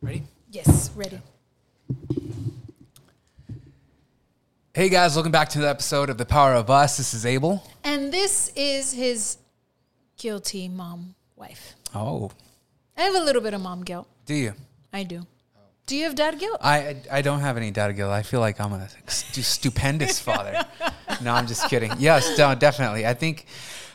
Ready? Yes, ready. Hey guys, welcome back to the episode of The Power of Us. This is Abel. And this is his guilty mom wife. Oh, I have a little bit of mom guilt. do you? I do. Do you have dad guilt? I I- I don't have any dad guilt. I feel like I'm a stu- stupendous father. No, I'm just kidding. Yes, no, definitely. I think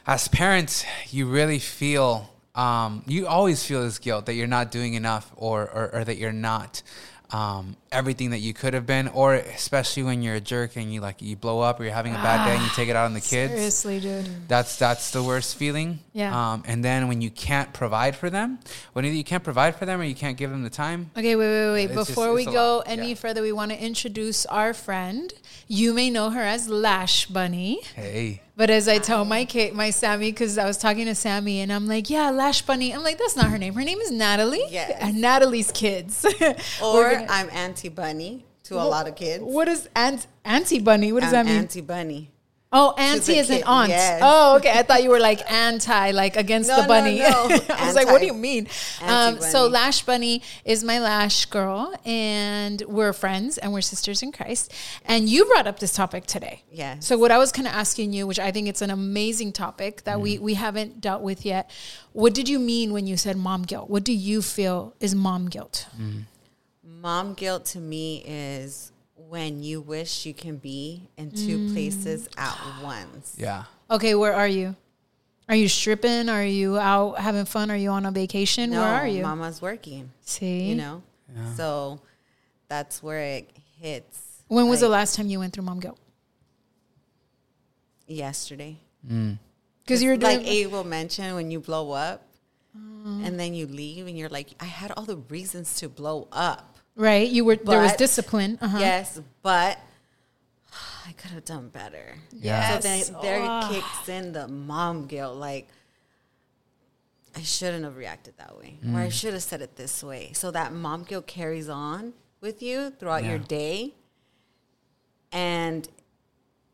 as parents, you really feel um, you always feel this guilt that you're not doing enough or or, or that you're not um, everything that you could have been, or especially when you're a jerk and you like you blow up or you're having a bad day and you take it out on the kids. Seriously, dude. That's that's the worst feeling. Yeah. Um, and then when you can't provide for them, when either you can't provide for them or you can't give them the time. Okay, wait, wait, wait. It's just- Before we go lot, any yeah. further, we want to introduce our friend. You may know her as Lash Bunny. Hey. But as I tell my Kate, my Sammy, because I was talking to Sammy and I'm like, yeah, Lash Bunny. I'm like, that's not her name. Her name is Natalie. Yes. And Natalie's kids. Or gonna- I'm Auntie Bunny to a lot of kids. what is Aunt, Auntie Bunny? What does I'm that mean? Auntie Bunny. Oh, auntie is an kid, aunt. yes. Oh, okay. I thought you were like anti, like against No, the bunny. no. I was like, what do you mean? Um, so anti-bunny. Lash Bunny is my Lash girl, and we're friends and we're sisters in Christ. And you brought up this topic today. Yeah. So what I was kind of asking you, which I think it's an amazing topic that we we haven't dealt with yet. What did you mean when you said mom guilt? What do you feel is mom guilt? Mom guilt to me is when you wish you can be in two Mm. places at once. Yeah. Okay, where are you? Are you stripping? Are you out having fun? Are you on a vacation? No, where are you? Mama's working, See, you know? So that's where it hits. When was the last time you went through mom guilt? Yesterday. Because you were doing like Abel mentioned, when you blow up and then you leave and you're like, I had all the reasons to blow up. Right. You were there was discipline. Uh-huh. Yes, but I could have done better. Yeah. So then Yes. there Ah. kicks in the mom guilt. Like, I shouldn't have reacted that way, or I should have said it this way. So that mom guilt carries on with you throughout your day, and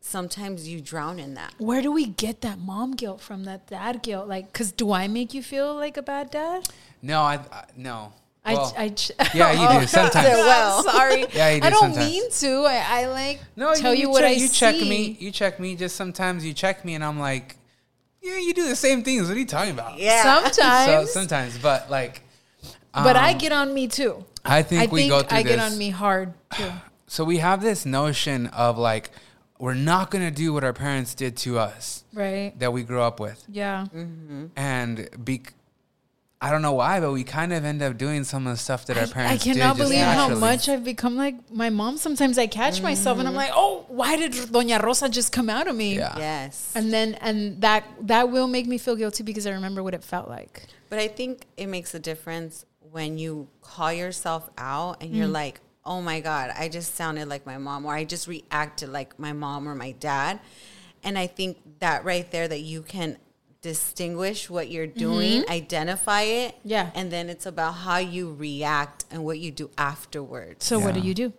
sometimes you drown in that. Where do we get that mom guilt from? That dad guilt? Like, cause do I make you feel like a bad dad? No, I, I no. Well, I, I, ch- yeah, you do sometimes. well, sorry. Yeah, you do I don't sometimes. mean to. I, I like No, tell you, you, what check, I you see. check me. You check me. Just sometimes you check me, and I'm like, yeah, you do the same things. What are you talking about? Yeah. So Sometimes, sometimes, but like, but I um, get on me too. I think I we think go through I get on me hard too. So we have this notion of like, we're not gonna do what our parents did to us Right? that we grew up with, Yeah. and be. I don't know why, but we kind of end up doing some of the stuff that our I, I parents did. I cannot just believe how much I've become like my mom. Sometimes I catch myself and I'm like, oh, why did Doña Rosa just come out of me? Yeah. Yes. And then and that that will make me feel guilty because I remember what it felt like. But I think it makes a difference when you call yourself out and you're Mm. like, oh my God, I just sounded like my mom, or I just reacted like my mom or my dad. And I think that right there, that you can distinguish what you're doing, identify it. Mm-hmm. Yeah. And then it's about how you react and what you do afterwards. So what do you do?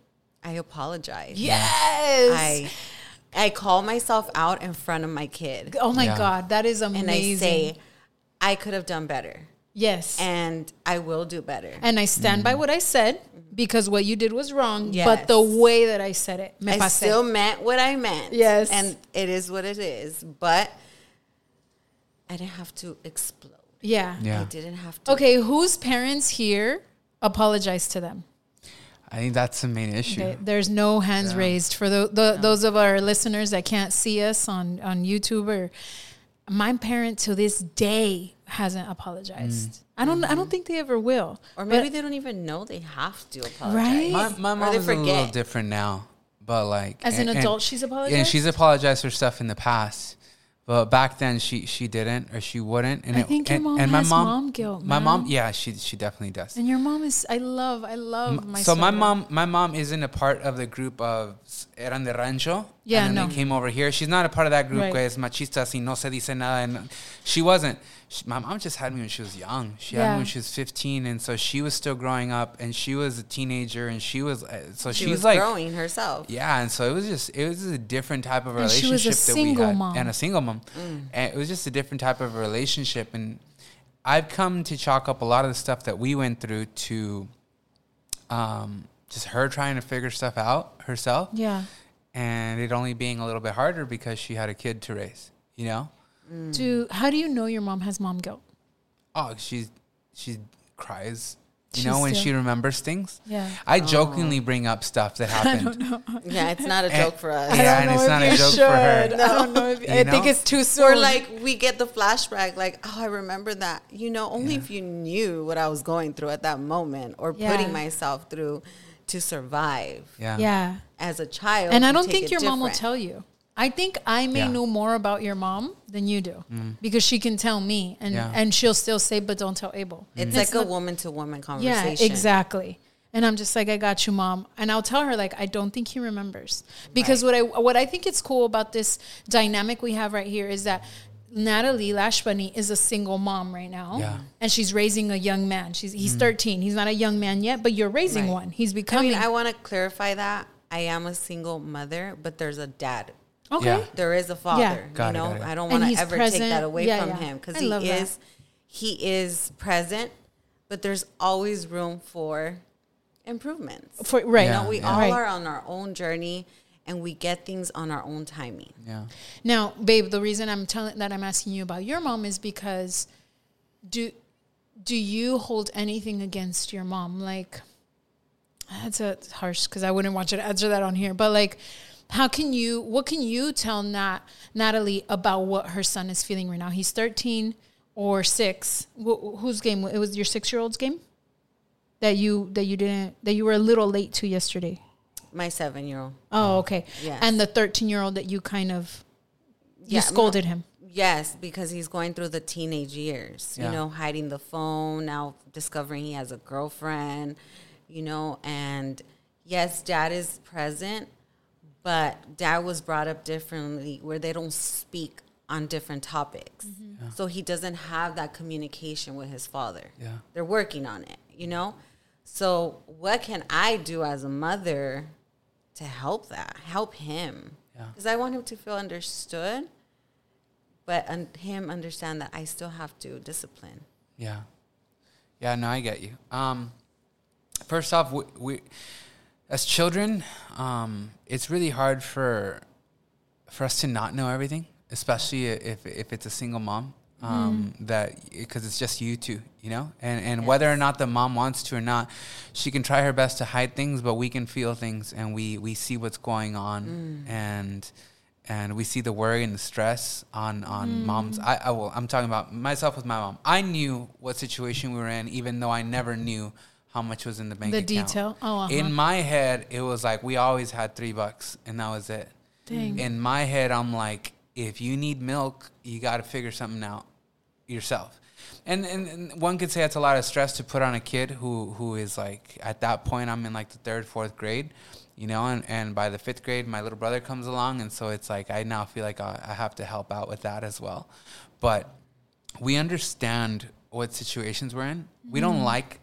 I apologize. Yes. I I call myself out in front of my kid. oh my Yeah. God, that is amazing. And I say, I could have done better. yes. And I will do better. And I stand by what I said because what you did was wrong. Yes. But the way that I said it, me I pasé. still meant what I meant. Yes. And it is what it is. But I didn't have to explode. yeah. Yeah. I didn't have to. Okay, whose parents here apologize to them? I think that's the main issue. Okay, there's no hands raised for the, the those of our listeners that can't see us on on YouTube or my parent to this day hasn't apologized. Mm. I don't I don't mm. think they ever will. Or But- maybe they don't even know they have to apologize. Right? My my mom is a little different now, but like as an adult and- she's and apologized. she's apologized for stuff in the past, but back then she she didn't or she wouldn't. And I it- think your and, mom and my has mom, mom guilt, My mom, yeah, she she definitely does. and your mom is I love I love my so my mom my mom isn't a part of the group of eran de rancho Yeah, and then no. they came over here. She's not a part of that group. Right. Que es machista, si no se dice nada. And she wasn't. She, my mom just had me when she was young. She had me when she was 15, and so she was still growing up, and she was a teenager, and she was uh, so She she's was like growing herself. yeah, and so it was just it was just a different type of And she relationship was a that we single had, mom. and a single mom, and it was just a different type of relationship. And I've come to chalk up a lot of the stuff that we went through to, um, just her trying to figure stuff out herself, Yeah. and it only being a little bit harder because she had a kid to raise. You know, Do how do you know your mom has mom guilt? oh, she she cries. You She know when still- she remembers things. Yeah. I jokingly bring up stuff that happened. Yeah, it's not a Eh, joke for us. Yeah, and it's not a joke for her. I don't know if You I think it's too soon. Or like we get the flashback, like, oh, I remember that. You know, only if you knew what I was going through at that moment or Yeah. putting myself through to survive Yeah. yeah. as a child. And I don't think it your mom will tell you. I think I may Yeah. know more about your mom than you do mm. because she can tell me and, Yeah. and she'll still say, but don't tell Abel. Mm. It's And like a woman to woman conversation. Yeah, conversation. exactly. And I'm just like, I got you, mom. And I'll tell her like, I don't think he remembers because what I what I think is cool about this dynamic we have right here is that Natalie Lash Bunny is a single mom right now, Yeah. and she's raising a young man. She's he's mm. 13. He's not a young man yet, but you're raising Right. one. He's I becoming. mean, I want to clarify that I am a single mother, but there's a dad. Okay. Yeah. There is a father. Got you it, know, got it. I don't want to ever present. take that away Yeah, from yeah. him because he love that. is he is present, but there's always room for improvements. For, right. You know, we yeah. all Right. are on our own journey, and we get things on our own timing. Yeah. Now, babe, the reason I'm telling that I'm asking you about your mom is because do do you hold anything against your mom? Like that's a it's harsh because I wouldn't want you to answer that on here. But like, how can you? What can you tell Nat Natalie about what her son is feeling right now? He's 13 or six. Wh- whose game? It was your six year old's game that you that you didn't that you were a little late to yesterday. My seven year old. Oh, okay. Yes. And the 13 year old that you kind of you Yeah, scolded him. Yes, because he's going through the teenage years, Yeah. you know, hiding the phone, now discovering he has a girlfriend, you know, and yes, dad is present, but dad was brought up differently where they don't speak on different topics. So he doesn't have that communication with his father. Yeah. They're working on it, you know? So what can I do as a mother to help that? Help him. Yeah. Because I want him to feel understood but un- him understand that I still have to discipline. Yeah. Yeah, no, I get you. Um, first off, we, we as children, um, it's really hard for for us to not know everything, especially if if it's a single mom. Um, That because it's just you two, you know, and and whether or not the mom wants to or not, she can try her best to hide things, but we can feel things and we we see what's going on and and we see the worry and the stress on on moms. I, I will, I'm talking about myself with my mom. I knew what situation we were in, even though I never knew how much was in the bank The account. detail? Oh, uh-huh. In my head, it was like we always had three bucks, and that was it. Dang. In my head, I'm like, if you need milk, you got to figure something out yourself. And, and and one could say it's a lot of stress to put on a kid who who is like at that point I'm in like the third fourth grade, you know, and, and by the fifth grade my little brother comes along and so it's like I now feel like I, I have to help out with that as well, but we understand what situations we're in. We don't like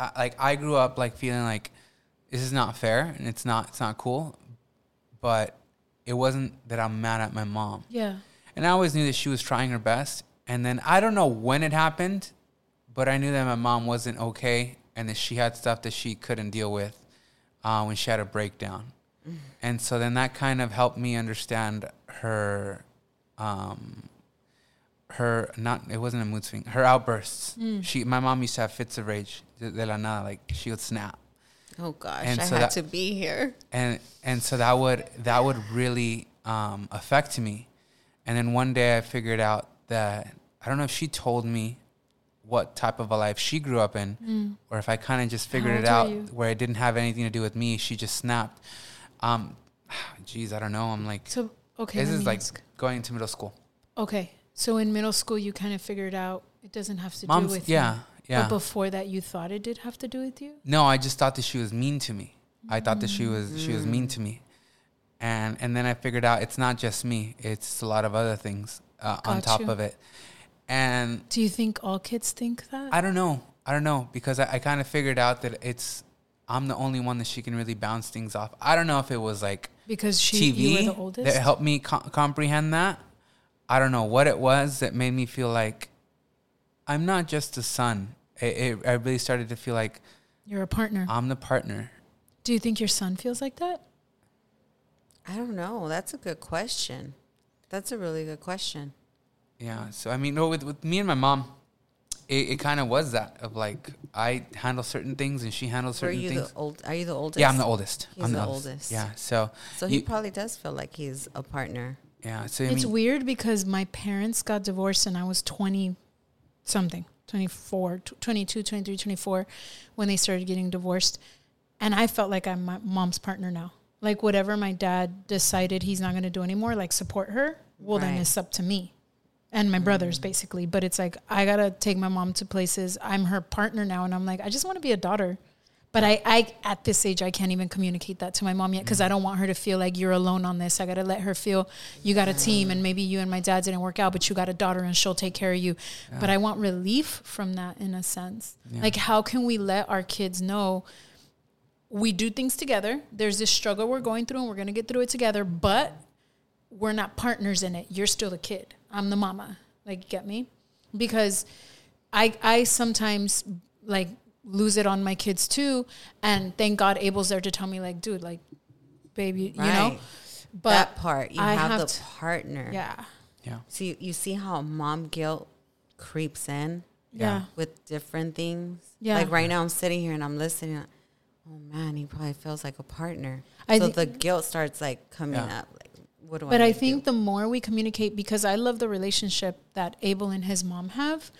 I- like I grew up like feeling like this is not fair and it's not it's not cool, but it wasn't that I'm mad at my mom. Yeah. And I always knew that she was trying her best. And then I don't know when it happened, but I knew that my mom wasn't okay and that she had stuff that she couldn't deal with uh, when she had a breakdown. And so then that kind of helped me understand her, um, her not it wasn't a mood swing, her outbursts. She my mom used to have fits of rage de, de la nada, like she would snap Oh gosh, And I so had that- to be here. and and so that would that would really um, affect me. And then one day I figured out that I don't know if she told me what type of a life she grew up in, or if I kind of just figured old it out you? where it didn't have anything to do with me. She just snapped. Um, geez, I don't know. I'm like, So okay. this is like ask. going into middle school. okay. So in middle school, you kind of figured out it doesn't have to Mom's, do with yeah, you. Yeah. But before that, you thought it did have to do with you. No, I just thought that she was mean to me. I thought that she was she was mean to me, and and then I figured out it's not just me; it's a lot of other things uh, on top you. of it. And Do you think all kids think that? I don't know. I don't know because I, I kind of figured out that it's I'm the only one that she can really bounce things off. I don't know if it was like because she, you were TV the oldest. that helped me co- comprehend that. I don't know what it was that made me feel like I'm not just a son. It, it, I really started to feel like You're a partner. I'm the partner. Do you think your son feels like that? I don't know. That's a good question. That's a really good question. Yeah. So I mean, no, with with me and my mom, it, it kind of was that of like I handle certain things and she handles Were certain you things. the old? Are you the oldest? yeah, I'm the oldest. He's I'm the oldest. Yeah. So So he you- probably does feel like he's a partner. yeah. So I it's mean, weird because my parents got divorced and I was 20 something, 24, 22, 23, 24 when they started getting divorced. And I felt like I'm my mom's partner now. Like whatever my dad decided he's not going to do anymore, like support her, well, then it's up to me and my brothers mm. basically. But it's like, I got to take my mom to places. I'm her partner now. And I'm like, I just want to be a daughter. But I, I, at this age, I can't even communicate that to my mom yet because I don't want her to feel like you're alone on this. I got to let her feel you got a team and maybe you and my dad didn't work out, but you got a daughter and she'll take care of you. But I want relief from that in a sense. Like, how can we let our kids know we do things together? There's this struggle we're going through and we're going to get through it together, but we're not partners in it. You're still the kid. I'm the mama. Like, get me? Because I I sometimes like lose it on my kids too, and thank God Abel's there to tell me like, dude, like, baby, you know. But that part, you I have, have the to- partner. yeah, yeah. So you, you see how mom guilt creeps in yeah, with different things. Yeah. Like right now, I'm sitting here and I'm listening. Oh man, he probably feels like a partner. I so thi- the guilt starts like coming Yeah. up. Like, what do I? But I need think do? the more we communicate, because I love the relationship that Abel and his mom have.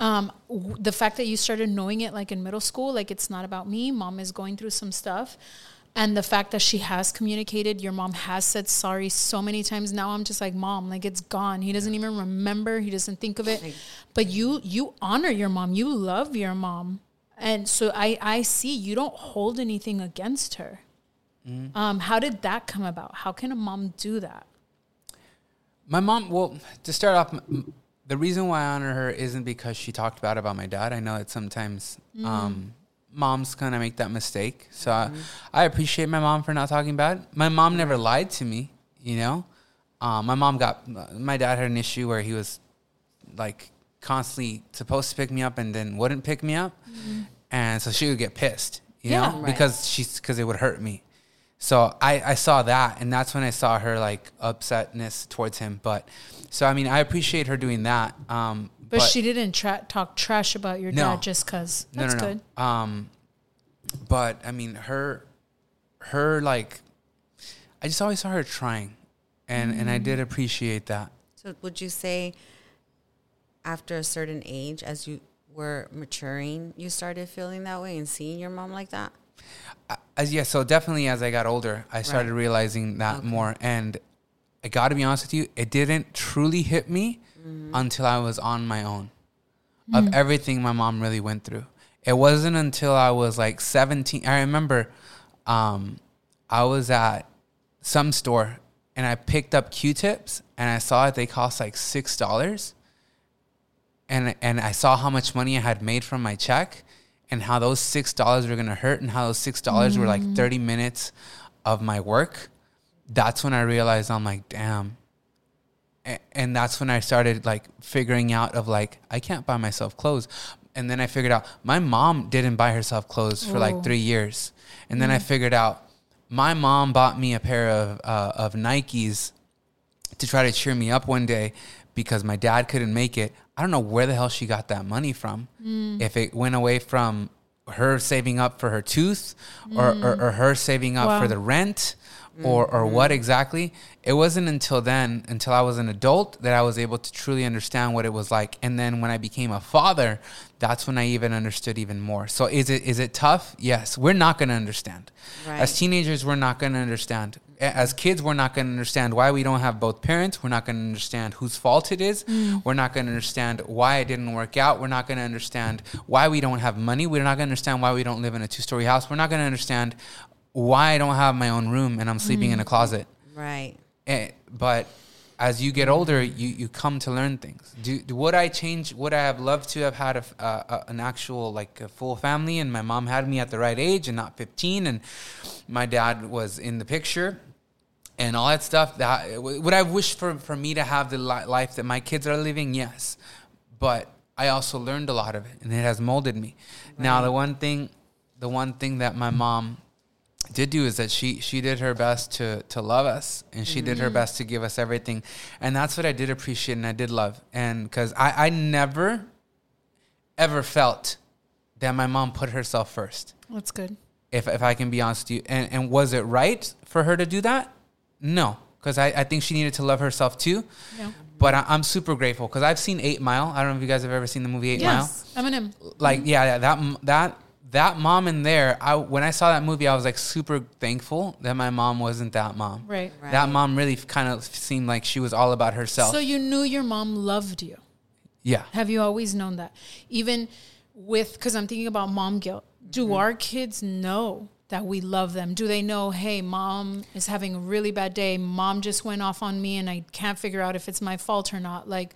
Um, w- the fact that you started knowing it like in middle school, like it's not about me. Mom is going through some stuff. And the fact that she has communicated, your mom has said sorry so many times. Now I'm just like, mom, like it's gone. He doesn't even remember. He doesn't think of it. But you you honor your mom. You love your mom. And so I I see you don't hold anything against her. Um, how did that come about? How can a mom do that? My mom, well, to start off, the reason why I honor her isn't because she talked bad about my dad. I know that sometimes um, moms kind of make that mistake. So I, I appreciate my mom for not talking bad. My mom never lied to me, you know? Um, my mom got, my dad had an issue where he was like constantly supposed to pick me up and then wouldn't pick me up. And so she would get pissed, you Yeah. know, Right. because she's, because it would hurt me. So I, I saw that, and that's when I saw her like upsetness towards him. But so I mean, I appreciate her doing that. Um, But, she didn't tra- talk trash about your No. dad just because. no, That's no, good. no. Um, but I mean, her, her like, I just always saw her trying, and and I did Mm. appreciate that. So would you say after a certain age, as you were maturing, you started feeling that way and seeing your mom like that? As yeah, so definitely as I got older, I started Right. realizing that Okay. more. And I got to be honest with you, it didn't truly hit me until I was on my own. Of everything my mom really went through, it wasn't until I was like seventeen. I remember, um, I was at some store and I picked up Q-tips and I saw that they cost like six dollars and and I saw how much money I had made from my check and how those six dollars were gonna hurt and how those six dollars were like thirty minutes of my work, that's when I realized I'm like, damn. And that's when I started like figuring out of like I can't buy myself clothes. And then I figured out my mom didn't buy herself clothes for Oh. like three years. And then I figured out my mom bought me a pair of uh, of Nikes to try to cheer me up one day because my dad couldn't make it. I don't know where the hell she got that money from. Mm. If it went away from her saving up for her tooth or, or, mm. or her saving up Wow. for the rent or, or what mm-hmm. exactly. It wasn't until then, until I was an adult, that I was able to truly understand what it was like. And then when I became a father, that's when I even understood even more. So is it is it tough? Yes. We're not going to understand. Right. As teenagers, we're not going to understand. A- As kids, we're not going to understand why we don't have both parents. We're not going to understand whose fault it is. We're not going to understand why it didn't work out. We're not going to understand why we don't have money. We're not going to understand why we don't live in a two story house. We're not going to understand why I don't have my own room and I'm sleeping in a closet. Right. And, but as you get older, you, you come to learn things. Do, would I change? Would I have loved to have had a, uh, a- an actual like a full family? And my mom had me at the right age and not fifteen, and my dad was in the picture, and all that stuff. That would I wish for for me to have the life that my kids are living? Yes, but I also learned a lot of it, and it has molded me. Now the one thing, the one thing that my mom did do is that she she did her best to to love us and she did her mm-hmm. best to give us everything and that's what i did appreciate and i did love and because i i never ever felt that my mom put herself first That's good. if if i can be honest with you and and was it right for her to do that no because I, I think she needed to love herself too Yeah. but I, i'm super grateful because i've seen eight mile i don't know if you guys have ever seen the movie eight mile Yes. Eminem. like yeah, yeah that that that mom in there i when i saw that movie i was like super thankful that my mom wasn't that mom Right. Right. that mom really kind of seemed like she was all about herself So you knew your mom loved you. yeah Have you always known that? Even with, because I'm thinking about mom guilt. Do Mm-hmm. our kids know that we love them? Do they know, hey, mom is having a really bad day. Mom just went off on me and I can't figure out if it's my fault or not. Like,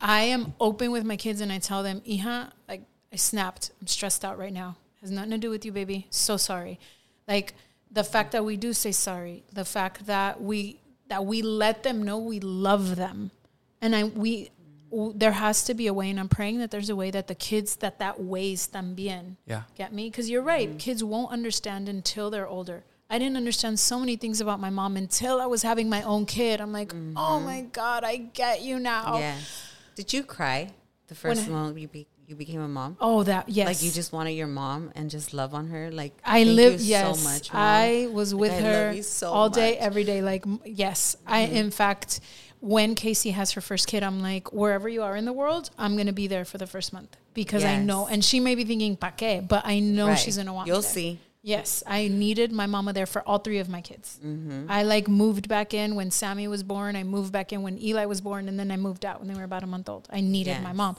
I am open with my kids and I tell them, Iha, like, I snapped. I'm stressed out right now. Has nothing to do with you, baby. So sorry. Like, the fact that we do say sorry, the fact that we that we let them know we love them, and I we there has to be a way, and I'm praying that there's a way that the kids that that weighs también. Yeah. Get me? Because you're right. Mm-hmm. Kids won't understand until they're older. I didn't understand so many things about my mom until I was having my own kid. I'm like, oh mm-hmm. my god, I get you now. Yes. Did you cry the first I- moment you be, you became a mom? Oh, that yes. Like you just wanted your mom and just love on her. Like I live yes. so much. Mom. I was with love her so all day, much. Mm-hmm. every day. Like yes, I in fact, when Casey has her first kid, I'm like, wherever you are in the world, I'm gonna be there for the first month because I know. And she may be thinking pa qué, but I know Right. she's gonna want. You'll see. Yes, I needed my mama there for all three of my kids. Mm-hmm. I like moved back in when Sammy was born. I moved back in when Eli was born, and then I moved out when they were about a month old. I needed my mom,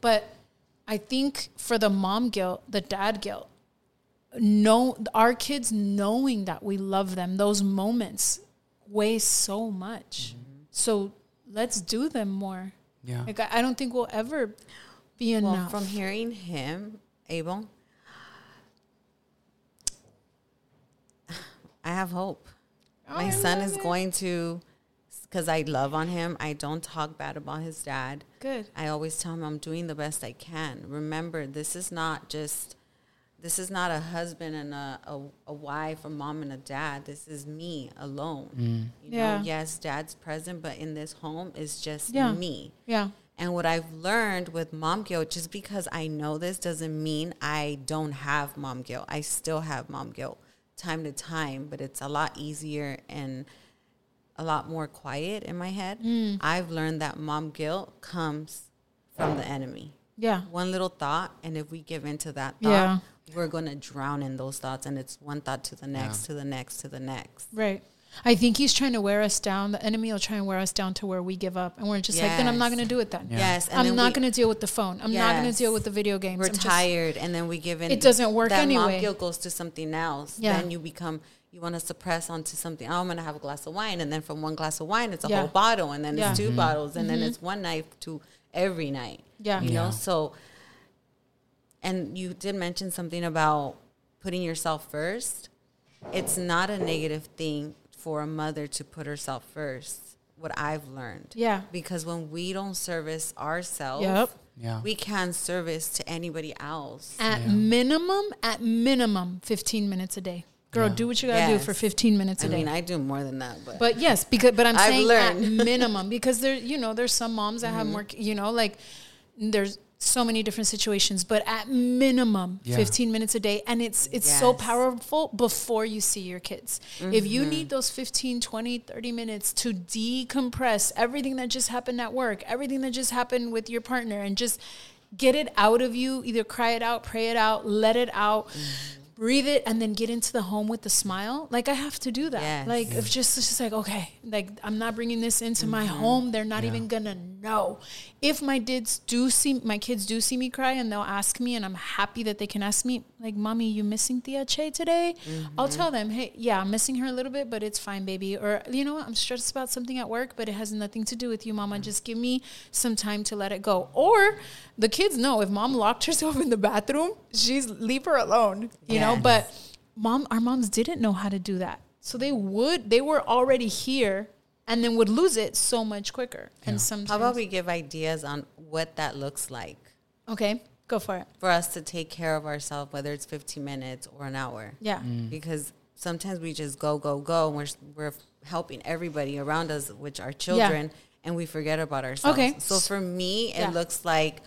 but I think for the mom guilt, the dad guilt, no, our kids knowing that we love them, those moments weigh so much. Mm-hmm. So let's do them more. yeah Like I, I don't think we'll ever be Well, enough. from hearing him, Abel, I have hope. My oh, I son is it. going to, because I love on him. I don't talk bad about his dad. Good. I always tell him I'm doing the best I can. Remember, this is not just, this is not a husband and a, a, a wife, a mom and a dad. This is me alone. Mm. You Yeah. know, yes, dad's present, but in this home is just Yeah. me. Yeah. And what I've learned with mom guilt, just because I know this doesn't mean I don't have mom guilt. I still have mom guilt time to time, but it's a lot easier and a lot more quiet in my head. Mm. I've learned that mom guilt comes from the enemy. Yeah. One little thought, and if we give into that thought, Yeah. we're going to drown in those thoughts. And it's one thought to the next, to the next, to the next. Right. I think he's trying to wear us down. The enemy will try and wear us down to where we give up, and we're just like, then I'm not going to do it. Then Yeah. Yes. And I'm then not going to deal with the phone. I'm not going to deal with the video games. we're I'm just- tired and then we give in It doesn't work that anyway. mom guilt goes to something else Yeah. then you become you want to suppress onto something oh i'm gonna have a glass of wine and then from one glass of wine it's a Yeah. whole bottle and then Yeah. it's 2 mm-hmm. bottles and then mm-hmm. it's one night to every night Yeah. you Yeah. know so and you did mention something about putting yourself first it's not a negative thing for a mother to put herself first what i've learned Yeah. because when we don't service ourselves Yep. Yeah. we can service to anybody else. At minimum, at minimum, 15 minutes a day. Girl, Yeah. do what you gotta do for 15 minutes a I day. I mean, I do more than that, but, But yes, because but I'm I've saying learned. at minimum because there, you know, there's some moms that Mm-hmm. have more, you know, like there's so many different situations, but at minimum Yeah. 15 minutes a day and it's it's so powerful before you see your kids. If you Mm-hmm. need those 15, 20, 30 minutes to decompress everything that just happened at work, everything that just happened with your partner and just get it out of you, either cry it out, pray it out, let it out. Breathe it and then get into the home with the smile like i have to do that. Yes. like it's just it's just like okay like i'm not bringing this into my mm-hmm. home. They're not even gonna know. If my kids do see my kids do see me cry and they'll ask me and i'm happy that they can ask me like mommy you missing tia che today? I'll mm-hmm. tell them hey yeah i'm missing her a little bit but it's fine baby. Or you know what? I'm stressed about something at work but it has nothing to do with you mama. Mm-hmm. Just give me some time to let it go. Or the kids know if mom locked herself in the bathroom she's leave her alone you know? But mom our moms didn't know how to do that. So they would they were already here and then would lose it so much quicker. And sometimes How about we give ideas on what that looks like? Okay go for it for us to take care of ourselves, whether it's 15 minutes or an hour? yeah mm. Because sometimes we just go, go, go. And we're, we're helping everybody around us, which are children, and we forget about ourselves. Okay. So for me, it Yeah. looks like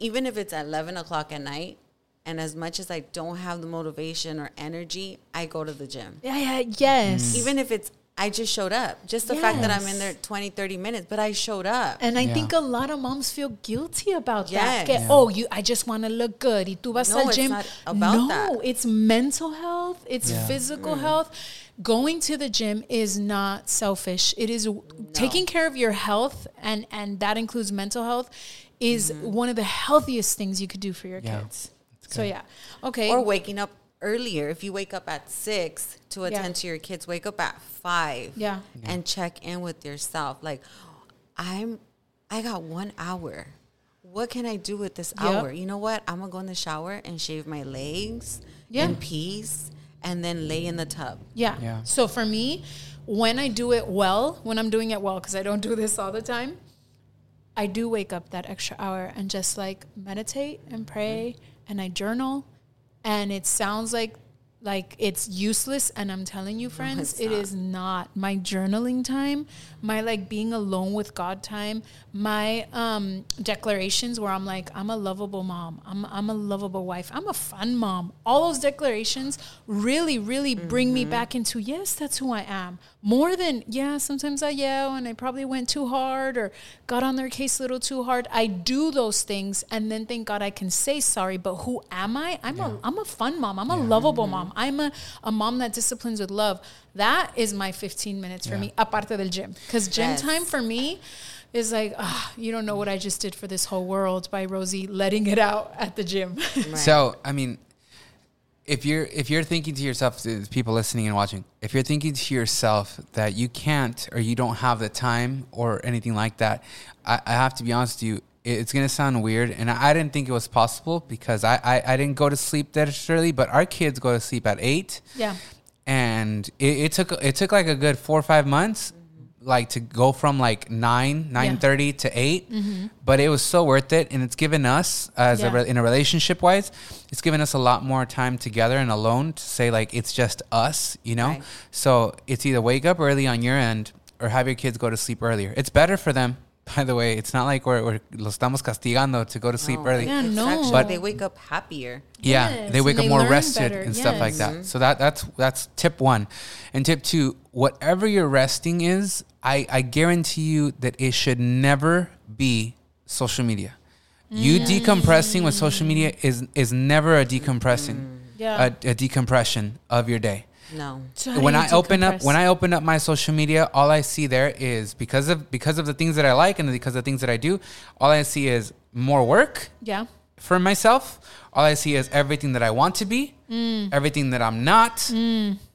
even if it's at 11 o'clock at night, and as much as I don't have the motivation or energy, I go to the gym. yeah yeah yes mm. Even if it's, I just showed up. Just the fact that I'm in there 20, 30 minutes, but I showed up. And I Yeah. think a lot of moms feel guilty about Yes. that. Que, Yeah. Oh, you I just want to look good. Y tú vas No, al it's gym. not about no, that. it's mental health, it's Yeah. physical mm. health. Going to the gym is not selfish. It is taking care of your health and and that includes mental health is mm-hmm. one of the healthiest things you could do for your Yeah. kids. So yeah. Okay. or waking up earlier. If you wake up at six to Yeah. attend to your kids, wake up at five. Yeah. And check in with yourself. Like, I'm, I got one hour. What can I do with this Yep. hour? You know what? I'm gonna go in the shower and shave my legs Yeah. in peace, and then lay in the tub. Yeah. Yeah. So for me, when I do it well, when I'm doing it well, because I don't do this all the time, I do wake up that extra hour and just like meditate and pray mm-hmm. and I journal. And it sounds like like it's useless and I'm telling you friends, it's it not. is not. My journaling time, my like being alone with God time, my um declarations where I'm like I'm a lovable mom, I'm I'm a lovable wife, I'm a fun mom. All those declarations really really bring me back into yes, that's who I am. More than yeah, sometimes I yell and I probably went too hard or got on their case a little too hard. I do those things and then thank God I can say sorry, but who am I? I'm a I'm a fun mom. I'm a lovable mom. I'm a, a mom that disciplines with love. That is my 15 minutes for Yeah. me, aparte del gym. Because gym Yes. time for me is like, ah, you don't know what I just did for this whole world by Rosie letting it out at the gym. So, I mean, if you're if you're thinking to yourself, to people listening and watching, if you're thinking to yourself that you can't or you don't have the time or anything like that, I, I have to be honest with you. It's gonna sound weird, and I, I didn't think it was possible because I, I I didn't go to sleep that early, but our kids go to sleep at eight yeah. and it, it took it took like a good four or five months like to go from like nine nine thirty to 8 mm-hmm. but it was so worth it and it's given us as a re- in a relationship wise it's given us a lot more time together and alone to say like it's just us you know Right. so it's either wake up early on your end or have your kids go to sleep earlier it's better for them by the way it's not like we're, we're los estamos castigando to go to sleep No, early Yeah, no. But- they wake up happier. yeah, Yes, they wake and up they more rested better, and stuff like that. So that that's that's tip one, and tip two. Whatever your resting is, I I guarantee you that it should never be social media. You decompressing with social media is is never a decompressing, Yeah. a, a decompression of your day No. So when I open up when I open up my social media, all I see there is because of because of the things that I like and because of the things that I do, all I see is more work yeah. for myself. All I see is everything that I want to be, Mm. everything that I'm not,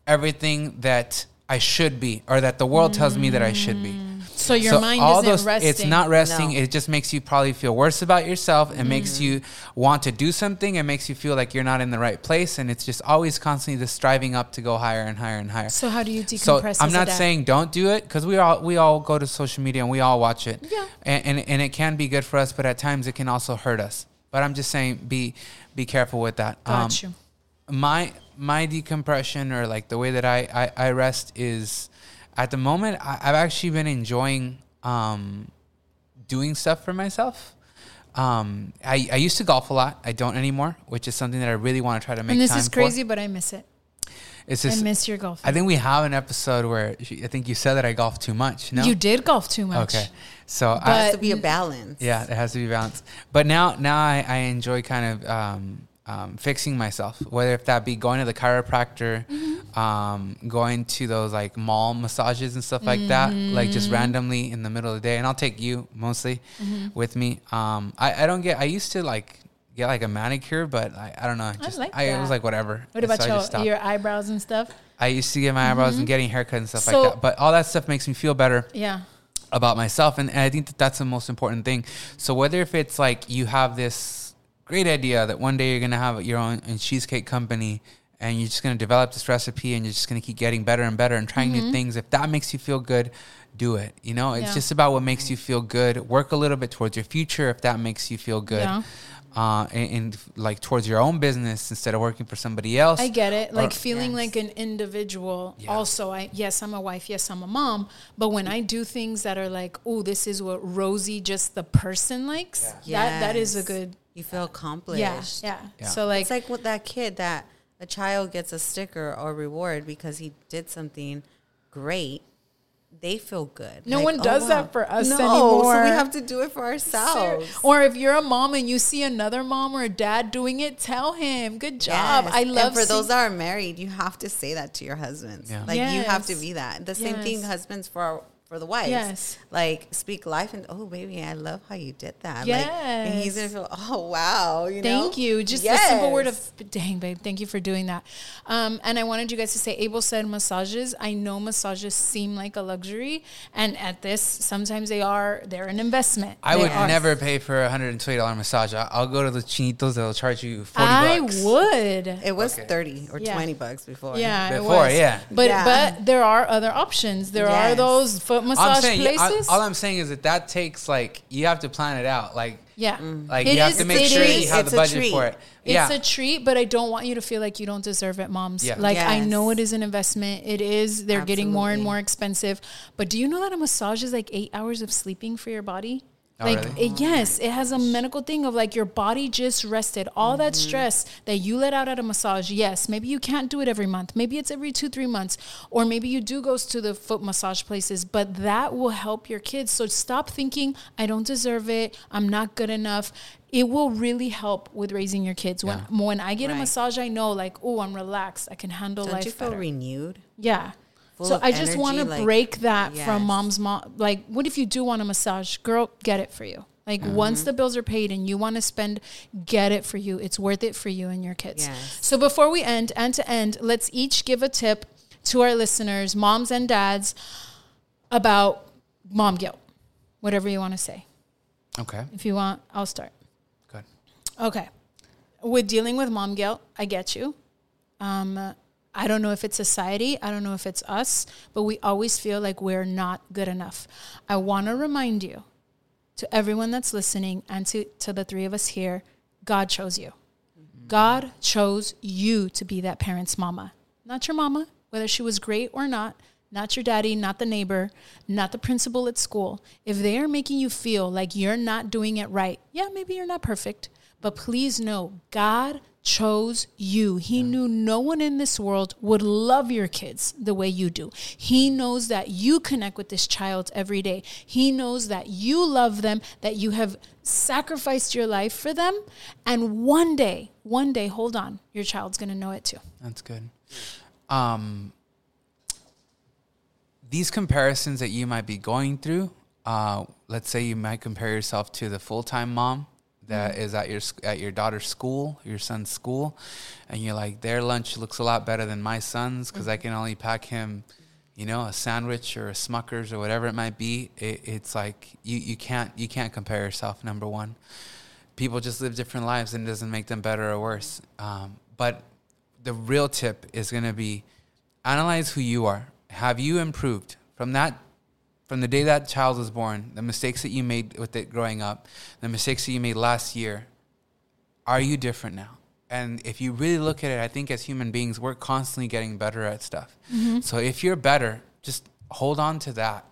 everything that I should be, or that the world tells me that I should be. So your mind isn't resting. It's not resting. No. It just makes you probably feel worse about yourself. It makes Mm-hmm. you want to do something. It makes you feel like you're not in the right place, and it's just always constantly just striving up to go higher and higher and higher. So how do you decompress? So? I'm not saying don't do it because we all we all go to social media and we all watch it. Yeah. And, and and it can be good for us, but at times it can also hurt us. But I'm just saying be be careful with that. Um, Got you. my my decompression or like the way that I I, I rest is at the moment I, I've actually been enjoying um, doing stuff for myself. Um, I, I used to golf a lot. I don't anymore, which is something that I really want to try to make And this time is for. crazy, but I miss it. It's just, I miss your golf. I think we have an episode where she, I think you said that I golf too much. No, You did golf too much. Okay, so But- I, has to be a balance. yeah, it has to be balanced. But now, now I, I enjoy kind of um, um, fixing myself, whether if that be going to the chiropractor, um, going to those like mall massages and stuff like that, like just randomly in the middle of the day. And I'll take you mostly with me. Um, I, I don't get. I used to like get like a manicure, but I, I don't know. Just like I, it was like whatever. What about So your, your eyebrows and stuff? I used to get my eyebrows and getting haircut and stuff So- like that. But all that stuff makes me feel better Yeah. about myself and, and i think that that's the most important thing so whether if it's like you have this great idea that one day you're going to have your own cheesecake company and you're just going to develop this recipe and you're just going to keep getting better and better and trying new things if that makes you feel good do it you know it's Yeah. just about what makes you feel good work a little bit towards your future if that makes you feel good Yeah. uh, and, and like towards your own business instead of working for somebody else I get it. Like Or- feeling Yes. like an individual. Yeah. Also, I yes, I'm a wife. Yes, I'm a mom. But when I do things that are like, oh, this is what Rosie, just the person, likes. That that is a good. You feel accomplished. Yeah, yeah. Yeah. So like, It's like with that kid that a child gets a sticker or reward because he did something great. They feel good. No Like, one oh, does wow. that for us no, So we have to do it for ourselves. or if you're a mom and you see another mom or a dad doing it, tell him, "Good job." Yes. I love And for those that are married, you have to say that to your husbands. Yeah. Like you have to be that. The same thing husbands for our, for the wives. Yes. Like speak life and oh baby, I love how you did that. Like and he's gonna Yes. feel oh wow, you know. Thank you. Just a simple word of dang, babe. Thank you for doing that. Um, and I wanted you guys to say, Abel said massages. I know massages seem like a luxury, and at this, sometimes they are. They're an investment. I They would are. never pay for a hundred and twenty dollar massage. I- I'll go to the chinitos; they'll charge you forty I bucks. would. It was Okay. thirty or Yeah. twenty bucks before. Yeah, it Before, was. yeah. But Yeah. but there are other options. There are those foot I'm massage saying, yeah, I- all I'm saying is that that takes like you have to plan it out. Like, yeah, mm. like It you have to make sure is- you have it's the budget treat. for it. It's yeah, a treat, but I don't want you to feel like you don't deserve it, moms. Yeah. Like I know it is an investment. It is. They're getting more and more expensive. But do you know that a massage is like eight hours of sleeping for your body? Oh, like really? it- yes, it has a medical thing of like your body just rested. All that Mm-hmm. stress that you let out at a massage. Yes, maybe you can't do it every month. Maybe it's every two three months, or maybe you do go to the foot massage places. But that will help your kids. So stop thinking I don't deserve it. I'm not good enough. It will really help with raising your kids. When when I get a massage, I know like oh I'm relaxed. I can handle Don't life you feel better. renewed? Yeah. Full So of I just want to like- break that from mom's mom. Like, what if you do want a massage? Girl, get it for you. Like, Mm-hmm. once the bills are paid and you want to spend, get it for you. It's worth it for you and your kids. Yes. So before we end, end to end, let's each give a tip to our listeners, moms and dads, about mom guilt. Whatever you want to say. okay, If you want, I'll start. good. Okay. With dealing with mom guilt, I get you. Um, I don't know if it's society, I don't know if it's us, but we always feel like we're not good enough. I want to remind you to everyone that's listening and to, to the three of us here God chose you. Mm-hmm. God chose you to be that parent's mama, not your mama, whether she was great or not, not your daddy, not the neighbor, not the principal at school. If they are making you feel like you're not doing it right, yeah, maybe you're not perfect, but please know God chose you. He knew no one in this world would love your kids the way you do. He knows that you connect with this child every day. He knows that you love them, that you have sacrificed your life for them. And one day, one day, hold on, your child's going to know it too. That's good. Um, these comparisons that you might be going through, uh, let's say you might compare yourself to the full time mom that is at your at your daughter's school, your son's school, and you're like, their lunch looks a lot better than my son's because I can only pack him, you know, a sandwich or a Smuckers or whatever it might be. It, it's like you, you can't you can't compare yourself. Number one, people just live different lives and it doesn't make them better or worse. Um, but the real tip is going to be analyze who you are. Have you improved from that from the day that child was born, the mistakes that you made with it growing up, the mistakes that you made last year, are you different now? And if you really look at it, I think as human beings, we're constantly getting better at stuff. Mm-hmm. So if you're better, just hold on to that.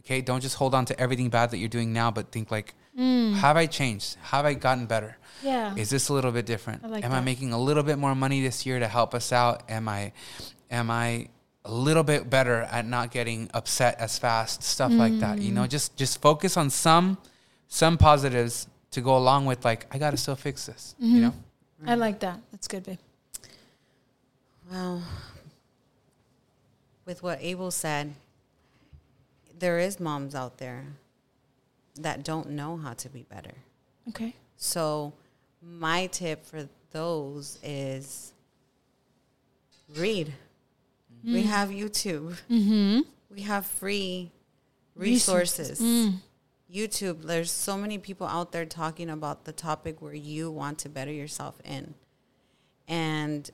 Okay? Don't just hold on to everything bad that you're doing now, but think like, mm. have I changed? Have I gotten better? Yeah. Is this a little bit different? I like am I making a little bit more money this year to help us out? Am I am I a little bit better at not getting upset as fast? Stuff like that. You know, Mm. just just focus on some some positives to go along with like I got to still fix this, Mm-hmm. you know? I like that. That's good, babe. Well, with what Abel said, there is moms out there that don't know how to be better. Okay. So, my tip for those is read. We have YouTube. Mm-hmm. We have free resources. YouTube, there's so many people out there talking about the topic where you want to better yourself in. And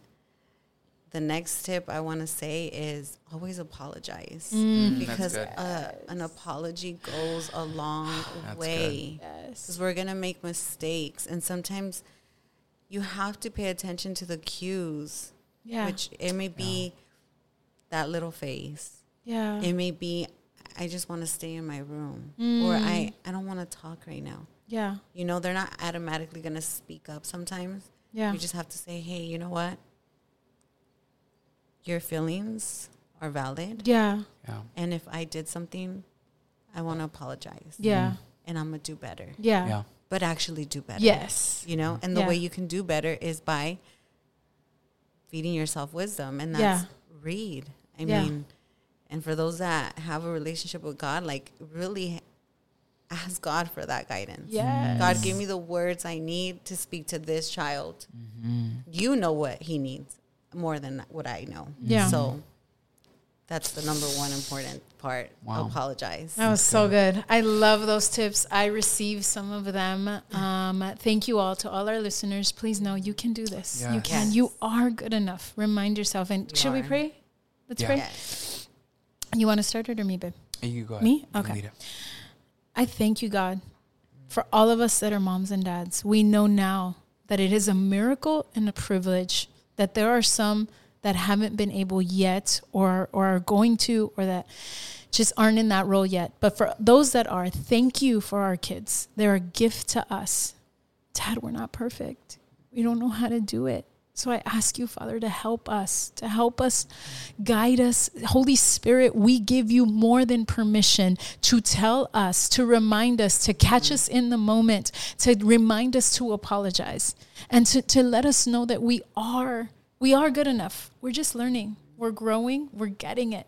the next tip I want to say is always apologize because good. uh, an apology goes a long That's way. Yes. Because we're going to make mistakes. And sometimes you have to pay attention to the cues, Yeah. which it may be that little face. yeah. It may be, I just want to stay in my room, or mm. I, I don't want to talk right now. yeah. You know, they're not automatically going to speak up sometimes. Yeah. You just have to say, hey, you know what? Your feelings are valid. Yeah. Yeah. And if I did something, I want to apologize. Yeah. Mm-hmm. And I'm going to do better, Yeah. Yeah. but actually do better. Yes. You know, and the Yeah. way you can do better is by feeding yourself wisdom. And that's Yeah. read. I Yeah. mean, and for those that have a relationship with God, like really ask God for that guidance. Yes. God, give me the words I need to speak to this child. You know what he needs more than what I know. Yeah. So that's the number one important part. Wow. Apologize. That was so good. I love those tips. I received some of them. Um, thank you all to all our listeners. Please know you can do this. You can. Yes. You are good enough. Remind yourself. And You should we pray? Let's Yeah. pray. Yes. You want to start it or me, babe? You go ahead. Me? Okay. I thank you, God, for all of us that are moms and dads. We know now that it is a miracle and a privilege that there are some that haven't been able yet or, or are going to or that just aren't in that role yet. But for those that are, thank you for our kids. They're a gift to us. Dad, we're not perfect. We don't know how to do it. So I ask you, Father, to help us, to help us, guide us. Holy Spirit, we give you more than permission to tell us, to remind us, to catch us in the moment, to remind us to apologize, and to, to let us know that we are, we are good enough. We're just learning. We're growing, we're getting it.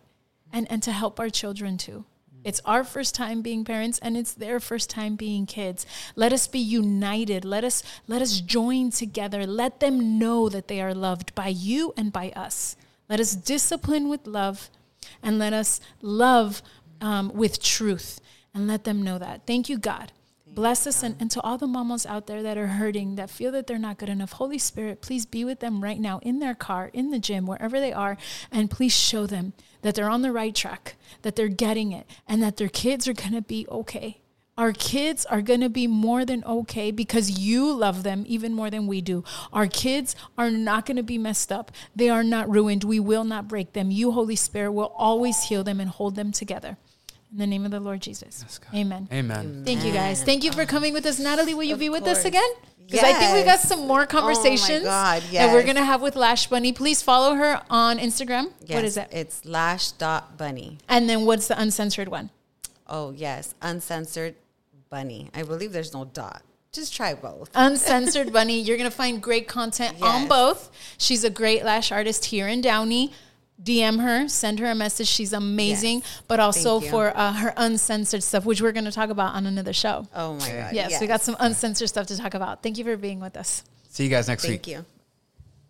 And and to help our children too. It's our first time being parents and it's their first time being kids. Let us be united. Let us let us join together. Let them know that they are loved by you and by us. Let us discipline with love and let us love um, with truth and let them know that. Thank you, God. Bless us and, and to all the mamas out there that are hurting, that feel that they're not good enough. Holy Spirit, please be with them right now in their car, in the gym, wherever they are, and please show them that they're on the right track, that they're getting it, and that their kids are going to be okay. Our kids are going to be more than okay because you love them even more than we do. Our kids are not going to be messed up. They are not ruined. We will not break them. You, Holy Spirit, will always heal them and hold them together. In the name of the Lord Jesus. Yes, God. Amen. Amen. Thank you guys. Thank you for coming with us. Natalie, will you Of be with us again? Because I think we got Oh some more oh conversations God, that we're going to have with Lash Bunny. Please follow her on Instagram. Yes, What is it? It's lash dot bunny. And then what's the uncensored one? Oh yes, uncensored bunny. I believe there's no dot. Just try both. Uncensored Bunny. You're going to find great content on both. She's a great lash artist here in Downey. DM her, send her a message. She's amazing. Yes. But also for uh, her uncensored stuff, which we're going to talk about on another show. Oh my god. Yes, we got some uncensored stuff to talk about. Thank you for being with us. See you guys next week. Thank you.